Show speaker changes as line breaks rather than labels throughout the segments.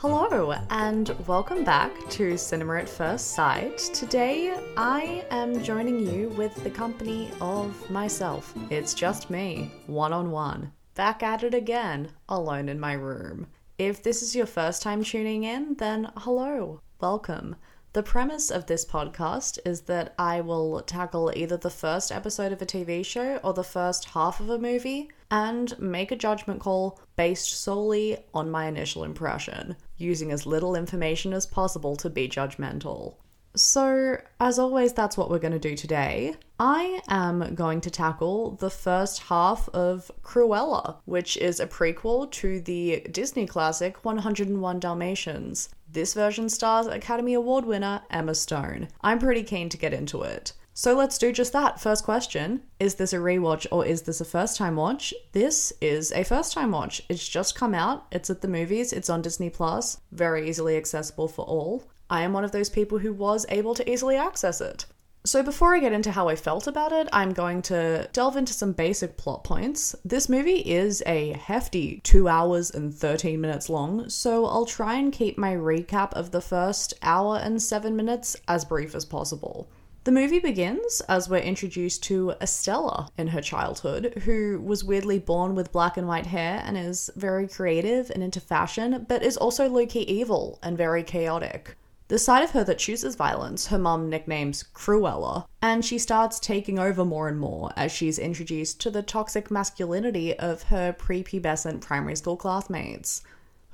Hello, and welcome back to Cinema at First Sight. Today, I am joining you with the company of myself. It's just me, one on one, back at it again, alone in my room. If this is your first time tuning in, then hello, welcome. The premise of this podcast is that I will tackle either the first episode of a TV show or the first half of a movie and make a judgment call based solely on my initial impression, using as little information as possible to be judgmental. So, as always, that's what we're going to do today. I am going to tackle the first half of Cruella, which is a prequel to the Disney classic 101 Dalmatians. This version stars Academy Award winner Emma Stone. I'm pretty keen to get into it. So let's do just that. First question Is this a rewatch or is this a first time watch? This is a first time watch. It's just come out, it's at the movies, it's on Disney Plus, very easily accessible for all. I am one of those people who was able to easily access it. So, before I get into how I felt about it, I'm going to delve into some basic plot points. This movie is a hefty 2 hours and 13 minutes long, so I'll try and keep my recap of the first hour and 7 minutes as brief as possible. The movie begins as we're introduced to Estella in her childhood, who was weirdly born with black and white hair and is very creative and into fashion, but is also low key evil and very chaotic. The side of her that chooses violence, her mum nicknames Cruella, and she starts taking over more and more as she's introduced to the toxic masculinity of her prepubescent primary school classmates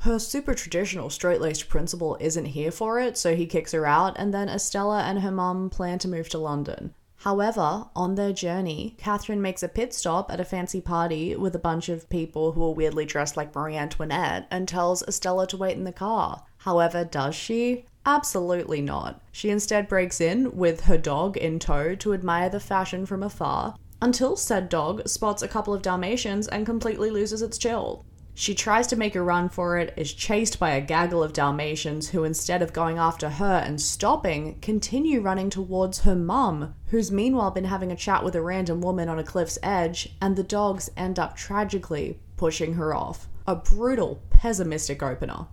her super traditional straight laced principal isn't here for it, so he kicks her out, and then Estella and her mum plan to move to London. However, on their journey, Catherine makes a pit stop at a fancy party with a bunch of people who are weirdly dressed like Marie Antoinette and tells Estella to wait in the car. However, does she? Absolutely not. She instead breaks in with her dog in tow to admire the fashion from afar until said dog spots a couple of Dalmatians and completely loses its chill. She tries to make a run for it, is chased by a gaggle of Dalmatians who, instead of going after her and stopping, continue running towards her mum, who's meanwhile been having a chat with a random woman on a cliff's edge, and the dogs end up tragically pushing her off. A brutal, pessimistic opener.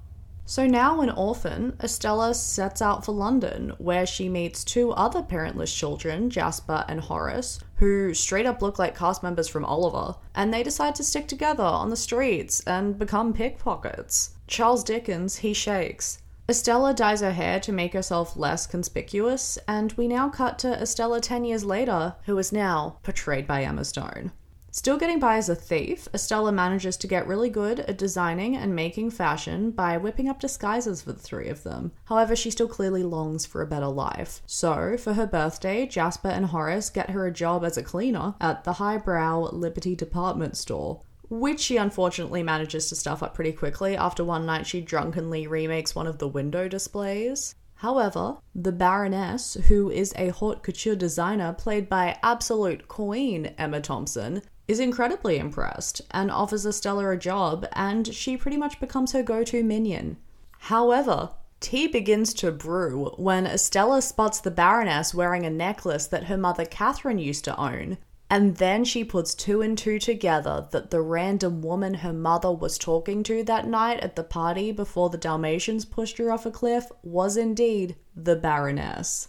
So now, an orphan, Estella sets out for London, where she meets two other parentless children, Jasper and Horace, who straight up look like cast members from Oliver, and they decide to stick together on the streets and become pickpockets. Charles Dickens, he shakes. Estella dyes her hair to make herself less conspicuous, and we now cut to Estella 10 years later, who is now portrayed by Emma Stone. Still getting by as a thief, Estella manages to get really good at designing and making fashion by whipping up disguises for the three of them. However, she still clearly longs for a better life. So, for her birthday, Jasper and Horace get her a job as a cleaner at the highbrow Liberty department store which she unfortunately manages to stuff up pretty quickly after one night she drunkenly remakes one of the window displays. However, the Baroness, who is a haute couture designer played by absolute queen Emma Thompson, is incredibly impressed and offers Estella a job, and she pretty much becomes her go to minion. However, tea begins to brew when Estella spots the Baroness wearing a necklace that her mother Catherine used to own. And then she puts two and two together that the random woman her mother was talking to that night at the party before the Dalmatians pushed her off a cliff was indeed the Baroness.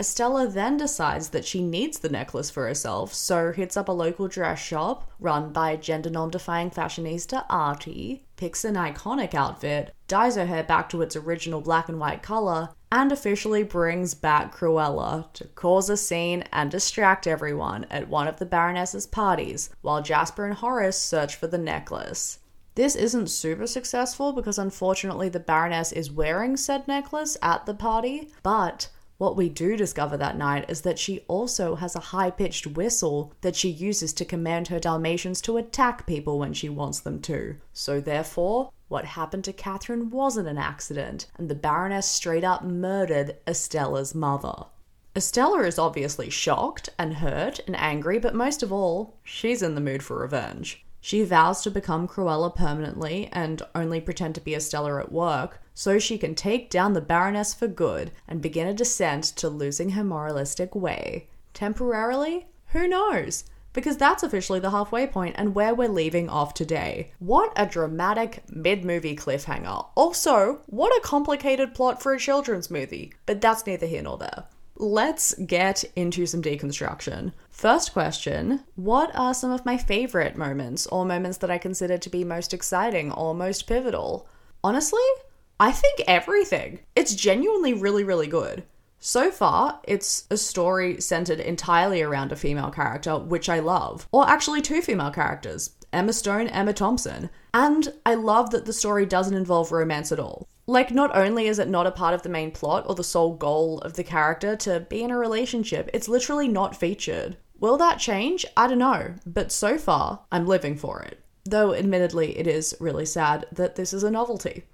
Estella then decides that she needs the necklace for herself, so hits up a local dress shop run by gender norm defying fashionista Artie, picks an iconic outfit, dyes her hair back to its original black and white color, and officially brings back Cruella to cause a scene and distract everyone at one of the Baroness's parties while Jasper and Horace search for the necklace. This isn't super successful because unfortunately the Baroness is wearing said necklace at the party, but what we do discover that night is that she also has a high pitched whistle that she uses to command her Dalmatians to attack people when she wants them to. So, therefore, what happened to Catherine wasn't an accident, and the Baroness straight up murdered Estella's mother. Estella is obviously shocked and hurt and angry, but most of all, she's in the mood for revenge. She vows to become Cruella permanently and only pretend to be Estella at work so she can take down the Baroness for good and begin a descent to losing her moralistic way. Temporarily? Who knows? because that's officially the halfway point and where we're leaving off today. What a dramatic mid movie cliffhanger. Also, what a complicated plot for a children's movie, but that's neither here nor there. Let's get into some deconstruction. First question What are some of my favorite moments or moments that I consider to be most exciting or most pivotal? Honestly, I think everything. It's genuinely really, really good. So far, it's a story centered entirely around a female character, which I love. Or actually, two female characters Emma Stone, Emma Thompson. And I love that the story doesn't involve romance at all. Like, not only is it not a part of the main plot or the sole goal of the character to be in a relationship, it's literally not featured. Will that change? I don't know, but so far, I'm living for it. Though, admittedly, it is really sad that this is a novelty.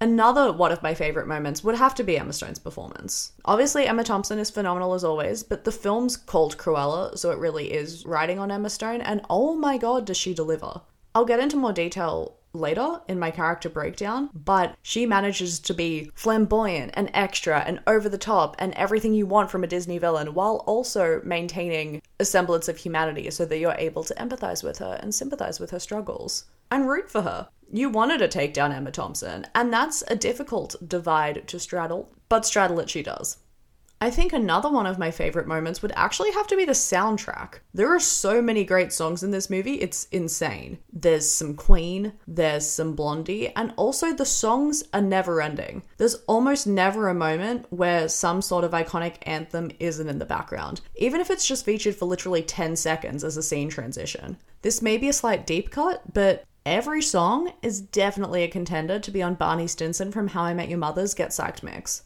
Another one of my favorite moments would have to be Emma Stone's performance. Obviously, Emma Thompson is phenomenal as always, but the film's called Cruella, so it really is riding on Emma Stone, and oh my god, does she deliver! I'll get into more detail later in my character breakdown, but she manages to be flamboyant and extra and over the top and everything you want from a Disney villain while also maintaining a semblance of humanity so that you're able to empathize with her and sympathize with her struggles and root for her. You wanted to take down Emma Thompson, and that's a difficult divide to straddle, but straddle it she does. I think another one of my favorite moments would actually have to be the soundtrack. There are so many great songs in this movie, it's insane. There's some Queen, there's some Blondie, and also the songs are never ending. There's almost never a moment where some sort of iconic anthem isn't in the background, even if it's just featured for literally 10 seconds as a scene transition. This may be a slight deep cut, but every song is definitely a contender to be on Barney Stinson from How I Met Your Mother's Get Psyched mix.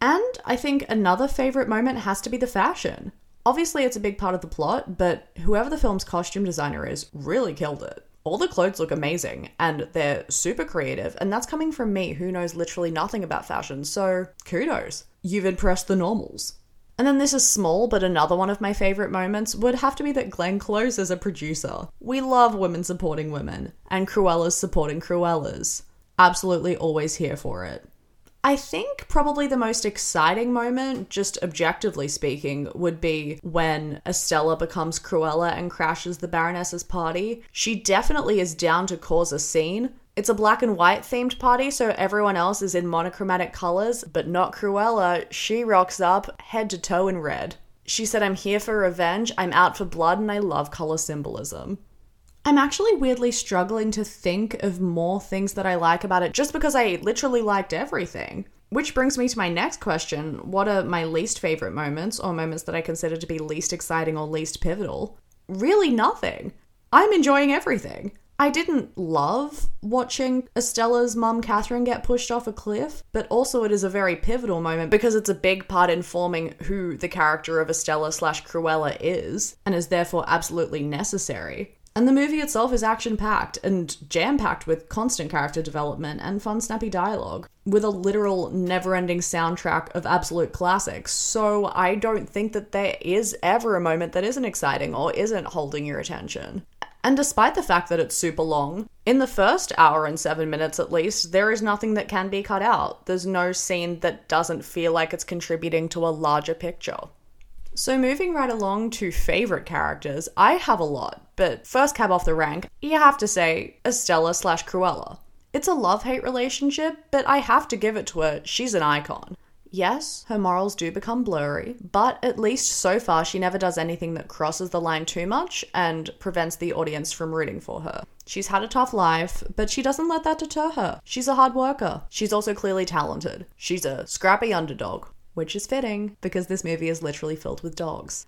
And I think another favourite moment has to be the fashion. Obviously, it's a big part of the plot, but whoever the film's costume designer is really killed it. All the clothes look amazing and they're super creative, and that's coming from me who knows literally nothing about fashion, so kudos. You've impressed the normals. And then this is small, but another one of my favourite moments would have to be that Glenn Close is a producer. We love women supporting women, and Cruella's supporting Cruellas. Absolutely always here for it. I think probably the most exciting moment, just objectively speaking, would be when Estella becomes Cruella and crashes the Baroness's party. She definitely is down to cause a scene. It's a black and white themed party, so everyone else is in monochromatic colors, but not Cruella. She rocks up head to toe in red. She said, I'm here for revenge, I'm out for blood, and I love color symbolism. I'm actually weirdly struggling to think of more things that I like about it just because I literally liked everything. Which brings me to my next question What are my least favorite moments, or moments that I consider to be least exciting or least pivotal? Really, nothing. I'm enjoying everything. I didn't love watching Estella's mum, Catherine, get pushed off a cliff, but also it is a very pivotal moment because it's a big part in forming who the character of Estella slash Cruella is, and is therefore absolutely necessary. And the movie itself is action packed and jam packed with constant character development and fun, snappy dialogue, with a literal never ending soundtrack of absolute classics. So I don't think that there is ever a moment that isn't exciting or isn't holding your attention. And despite the fact that it's super long, in the first hour and seven minutes at least, there is nothing that can be cut out. There's no scene that doesn't feel like it's contributing to a larger picture. So, moving right along to favourite characters, I have a lot, but first cab off the rank, you have to say Estella slash Cruella. It's a love hate relationship, but I have to give it to her, she's an icon. Yes, her morals do become blurry, but at least so far she never does anything that crosses the line too much and prevents the audience from rooting for her. She's had a tough life, but she doesn't let that deter her. She's a hard worker. She's also clearly talented. She's a scrappy underdog which is fitting because this movie is literally filled with dogs.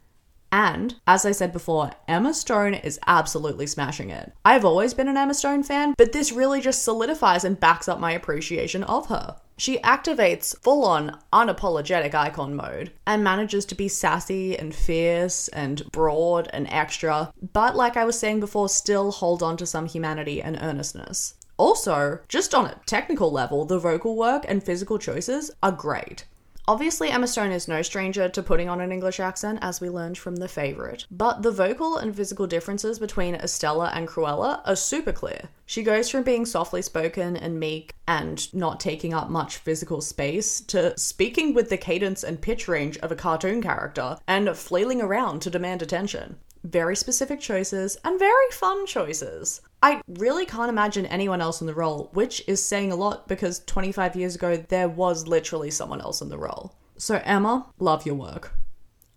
And, as I said before, Emma Stone is absolutely smashing it. I've always been an Emma Stone fan, but this really just solidifies and backs up my appreciation of her. She activates full on unapologetic icon mode and manages to be sassy and fierce and broad and extra, but like I was saying before, still hold on to some humanity and earnestness. Also, just on a technical level, the vocal work and physical choices are great. Obviously, Emma Stone is no stranger to putting on an English accent, as we learned from The Favourite, but the vocal and physical differences between Estella and Cruella are super clear. She goes from being softly spoken and meek and not taking up much physical space to speaking with the cadence and pitch range of a cartoon character and flailing around to demand attention. Very specific choices, and very fun choices. I really can't imagine anyone else in the role, which is saying a lot because 25 years ago there was literally someone else in the role. So, Emma, love your work.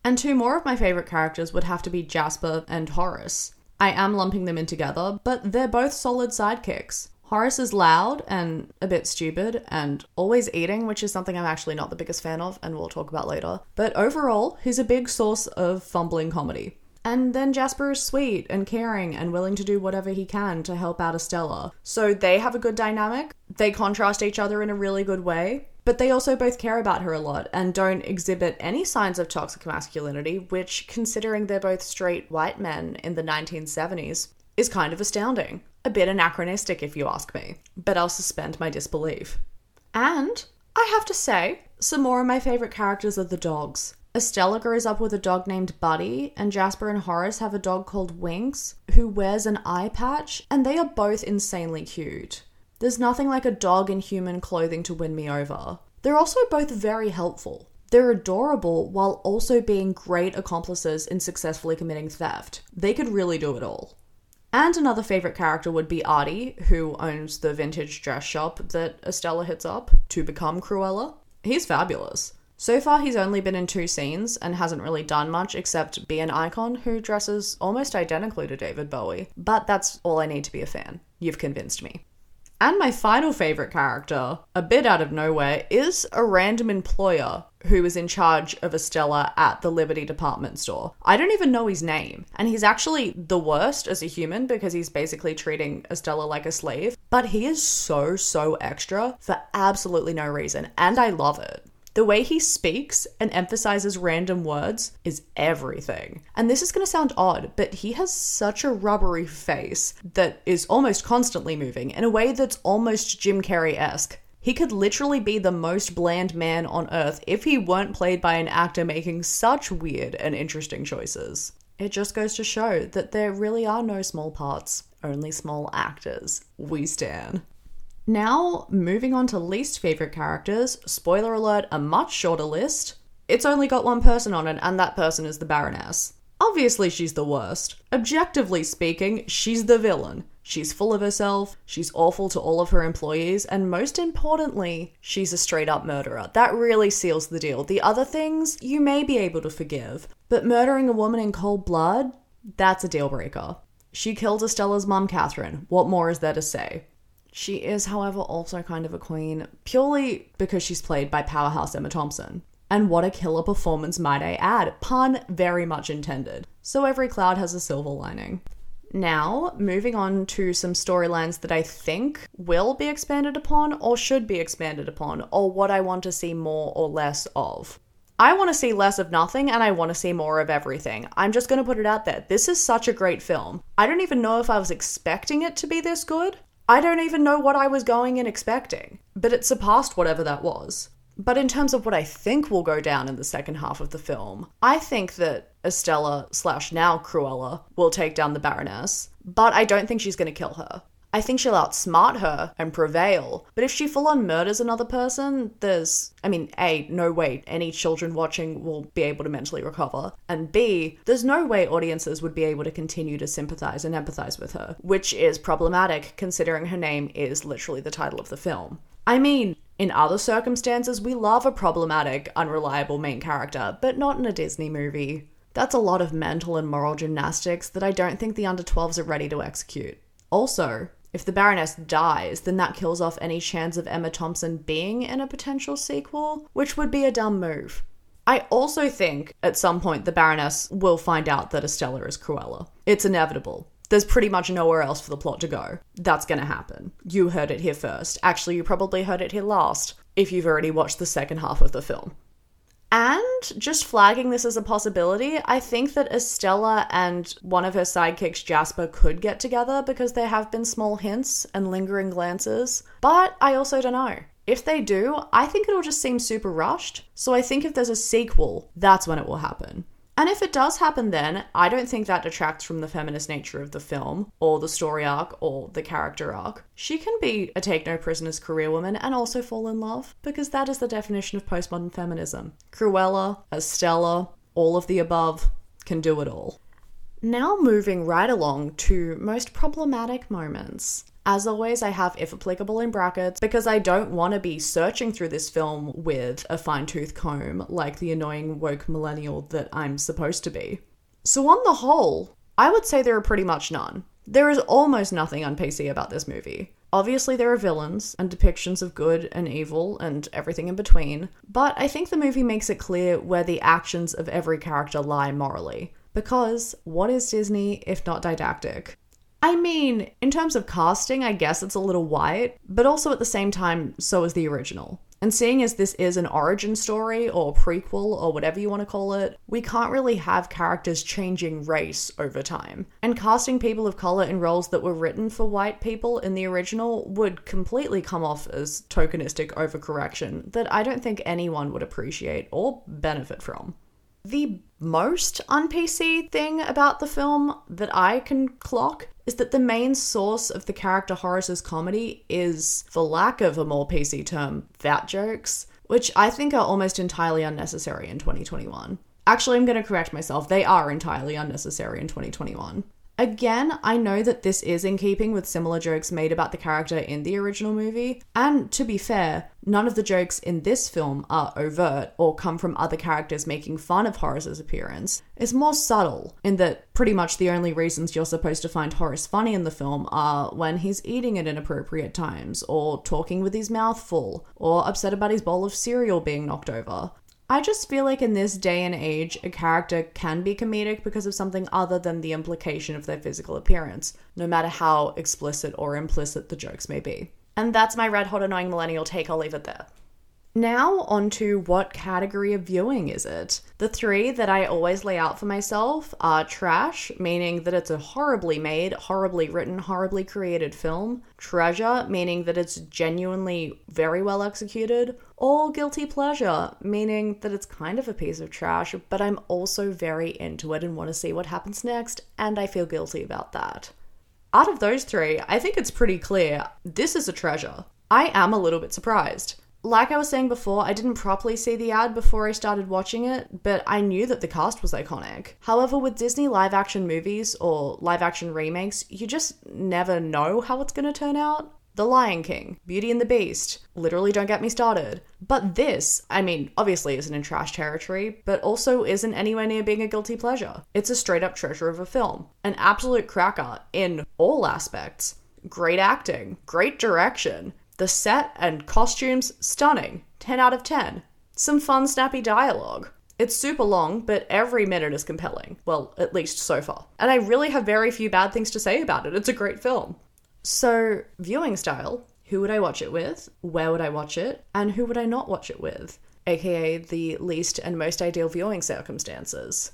And two more of my favourite characters would have to be Jasper and Horace. I am lumping them in together, but they're both solid sidekicks. Horace is loud and a bit stupid and always eating, which is something I'm actually not the biggest fan of, and we'll talk about later. But overall, he's a big source of fumbling comedy. And then Jasper is sweet and caring and willing to do whatever he can to help out Estella. So they have a good dynamic. They contrast each other in a really good way. But they also both care about her a lot and don't exhibit any signs of toxic masculinity, which, considering they're both straight white men in the 1970s, is kind of astounding. A bit anachronistic, if you ask me, but I'll suspend my disbelief. And I have to say, some more of my favourite characters are the dogs. Estella grows up with a dog named Buddy, and Jasper and Horace have a dog called Winks, who wears an eye patch, and they are both insanely cute. There's nothing like a dog in human clothing to win me over. They're also both very helpful. They're adorable while also being great accomplices in successfully committing theft. They could really do it all. And another favourite character would be Artie, who owns the vintage dress shop that Estella hits up to become Cruella. He's fabulous. So far, he's only been in two scenes and hasn't really done much except be an icon who dresses almost identically to David Bowie. But that's all I need to be a fan. You've convinced me. And my final favourite character, a bit out of nowhere, is a random employer who is in charge of Estella at the Liberty department store. I don't even know his name. And he's actually the worst as a human because he's basically treating Estella like a slave. But he is so, so extra for absolutely no reason. And I love it. The way he speaks and emphasizes random words is everything. And this is going to sound odd, but he has such a rubbery face that is almost constantly moving in a way that's almost Jim Carrey esque. He could literally be the most bland man on earth if he weren't played by an actor making such weird and interesting choices. It just goes to show that there really are no small parts, only small actors. We stand. Now, moving on to least favourite characters, spoiler alert, a much shorter list. It's only got one person on it, and that person is the Baroness. Obviously, she's the worst. Objectively speaking, she's the villain. She's full of herself, she's awful to all of her employees, and most importantly, she's a straight up murderer. That really seals the deal. The other things you may be able to forgive, but murdering a woman in cold blood, that's a deal breaker. She killed Estella's mum, Catherine. What more is there to say? She is, however, also kind of a queen, purely because she's played by powerhouse Emma Thompson. And what a killer performance, might I add. Pun very much intended. So every cloud has a silver lining. Now, moving on to some storylines that I think will be expanded upon or should be expanded upon, or what I want to see more or less of. I want to see less of nothing and I want to see more of everything. I'm just going to put it out there. This is such a great film. I don't even know if I was expecting it to be this good. I don't even know what I was going and expecting, but it surpassed whatever that was. But in terms of what I think will go down in the second half of the film, I think that Estella slash now Cruella will take down the Baroness, but I don't think she's going to kill her. I think she'll outsmart her and prevail. But if she full on murders another person, there's, I mean, A, no way any children watching will be able to mentally recover. And B, there's no way audiences would be able to continue to sympathize and empathize with her, which is problematic considering her name is literally the title of the film. I mean, in other circumstances, we love a problematic, unreliable main character, but not in a Disney movie. That's a lot of mental and moral gymnastics that I don't think the under 12s are ready to execute. Also, if the Baroness dies, then that kills off any chance of Emma Thompson being in a potential sequel, which would be a dumb move. I also think at some point the Baroness will find out that Estella is Cruella. It's inevitable. There's pretty much nowhere else for the plot to go. That's gonna happen. You heard it here first. Actually, you probably heard it here last, if you've already watched the second half of the film. And just flagging this as a possibility, I think that Estella and one of her sidekicks, Jasper, could get together because there have been small hints and lingering glances. But I also don't know. If they do, I think it'll just seem super rushed. So I think if there's a sequel, that's when it will happen. And if it does happen then, I don't think that detracts from the feminist nature of the film, or the story arc, or the character arc. She can be a take no prisoners career woman and also fall in love, because that is the definition of postmodern feminism. Cruella, Estella, all of the above can do it all. Now, moving right along to most problematic moments. As always, I have if applicable in brackets because I don't want to be searching through this film with a fine tooth comb like the annoying woke millennial that I'm supposed to be. So, on the whole, I would say there are pretty much none. There is almost nothing on PC about this movie. Obviously, there are villains and depictions of good and evil and everything in between, but I think the movie makes it clear where the actions of every character lie morally. Because what is Disney if not didactic? I mean, in terms of casting, I guess it's a little white, but also at the same time, so is the original. And seeing as this is an origin story or prequel or whatever you want to call it, we can't really have characters changing race over time. And casting people of color in roles that were written for white people in the original would completely come off as tokenistic overcorrection that I don't think anyone would appreciate or benefit from. The most un PC thing about the film that I can clock is that the main source of the character Horace's comedy is, for lack of a more PC term, fat jokes, which I think are almost entirely unnecessary in 2021. Actually, I'm going to correct myself. They are entirely unnecessary in 2021. Again, I know that this is in keeping with similar jokes made about the character in the original movie, and to be fair, none of the jokes in this film are overt or come from other characters making fun of Horace's appearance. It's more subtle, in that pretty much the only reasons you're supposed to find Horace funny in the film are when he's eating at inappropriate times, or talking with his mouth full, or upset about his bowl of cereal being knocked over. I just feel like in this day and age, a character can be comedic because of something other than the implication of their physical appearance, no matter how explicit or implicit the jokes may be. And that's my red hot annoying millennial take, I'll leave it there. Now, on to what category of viewing is it? The three that I always lay out for myself are trash, meaning that it's a horribly made, horribly written, horribly created film, treasure, meaning that it's genuinely very well executed, or guilty pleasure, meaning that it's kind of a piece of trash, but I'm also very into it and want to see what happens next, and I feel guilty about that. Out of those three, I think it's pretty clear this is a treasure. I am a little bit surprised like I was saying before, I didn't properly see the ad before I started watching it, but I knew that the cast was iconic. However, with Disney live action movies or live action remakes, you just never know how it's going to turn out. The Lion King, Beauty and the Beast, literally don't get me started. But this, I mean, obviously isn't in trash territory, but also isn't anywhere near being a guilty pleasure. It's a straight up treasure of a film, an absolute cracker in all aspects. Great acting, great direction, the set and costumes, stunning. 10 out of 10. Some fun, snappy dialogue. It's super long, but every minute is compelling. Well, at least so far. And I really have very few bad things to say about it. It's a great film. So, viewing style who would I watch it with? Where would I watch it? And who would I not watch it with? AKA the least and most ideal viewing circumstances.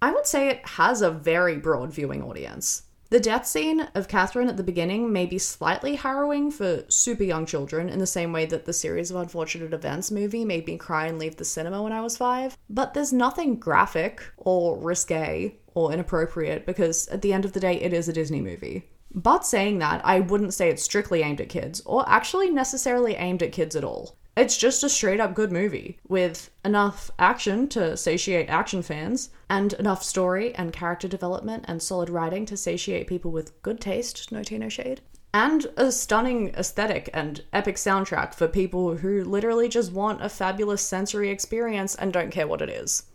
I would say it has a very broad viewing audience. The death scene of Catherine at the beginning may be slightly harrowing for super young children, in the same way that the series of unfortunate events movie made me cry and leave the cinema when I was five. But there's nothing graphic or risque or inappropriate because at the end of the day, it is a Disney movie. But saying that, I wouldn't say it's strictly aimed at kids, or actually necessarily aimed at kids at all. It's just a straight up good movie with enough action to satiate action fans, and enough story and character development and solid writing to satiate people with good taste, no tea, no shade. And a stunning aesthetic and epic soundtrack for people who literally just want a fabulous sensory experience and don't care what it is.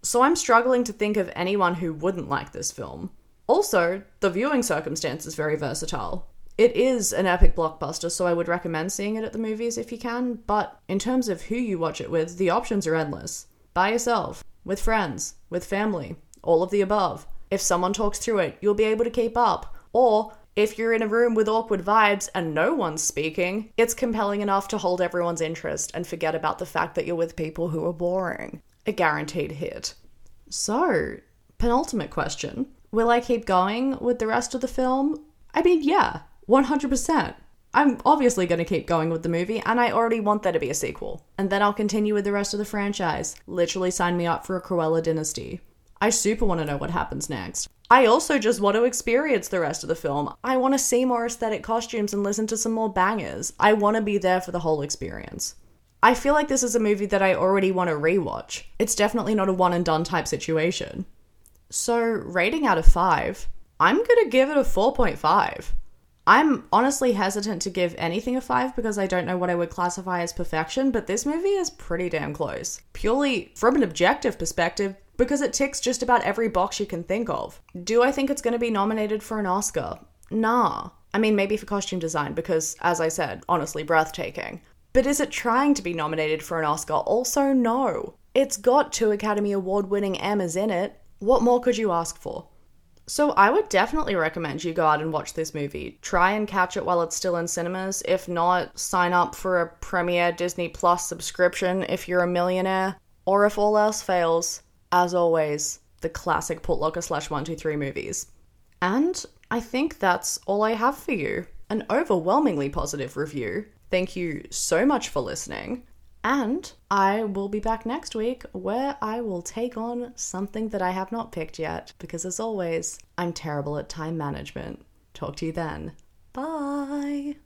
So I'm struggling to think of anyone who wouldn't like this film. Also, the viewing circumstance is very versatile. It is an epic blockbuster, so I would recommend seeing it at the movies if you can, but in terms of who you watch it with, the options are endless. By yourself, with friends, with family, all of the above. If someone talks through it, you'll be able to keep up. Or if you're in a room with awkward vibes and no one's speaking, it's compelling enough to hold everyone's interest and forget about the fact that you're with people who are boring. A guaranteed hit. So, penultimate question Will I keep going with the rest of the film? I mean, yeah, 100%. I'm obviously going to keep going with the movie, and I already want there to be a sequel. And then I'll continue with the rest of the franchise. Literally sign me up for a Cruella dynasty. I super want to know what happens next. I also just want to experience the rest of the film. I want to see more aesthetic costumes and listen to some more bangers. I want to be there for the whole experience. I feel like this is a movie that I already want to rewatch. It's definitely not a one and done type situation. So, rating out of 5, I'm gonna give it a 4.5. I'm honestly hesitant to give anything a 5 because I don't know what I would classify as perfection, but this movie is pretty damn close. Purely from an objective perspective, because it ticks just about every box you can think of. Do I think it's gonna be nominated for an Oscar? Nah. I mean, maybe for costume design, because, as I said, honestly breathtaking. But is it trying to be nominated for an Oscar? Also, no. It's got two Academy Award winning Emmas in it. What more could you ask for? So, I would definitely recommend you go out and watch this movie. Try and catch it while it's still in cinemas. If not, sign up for a Premiere Disney Plus subscription if you're a millionaire. Or if all else fails, as always, the classic Putlocker slash 123 movies. And I think that's all I have for you. An overwhelmingly positive review. Thank you so much for listening. And I will be back next week where I will take on something that I have not picked yet because, as always, I'm terrible at time management. Talk to you then. Bye.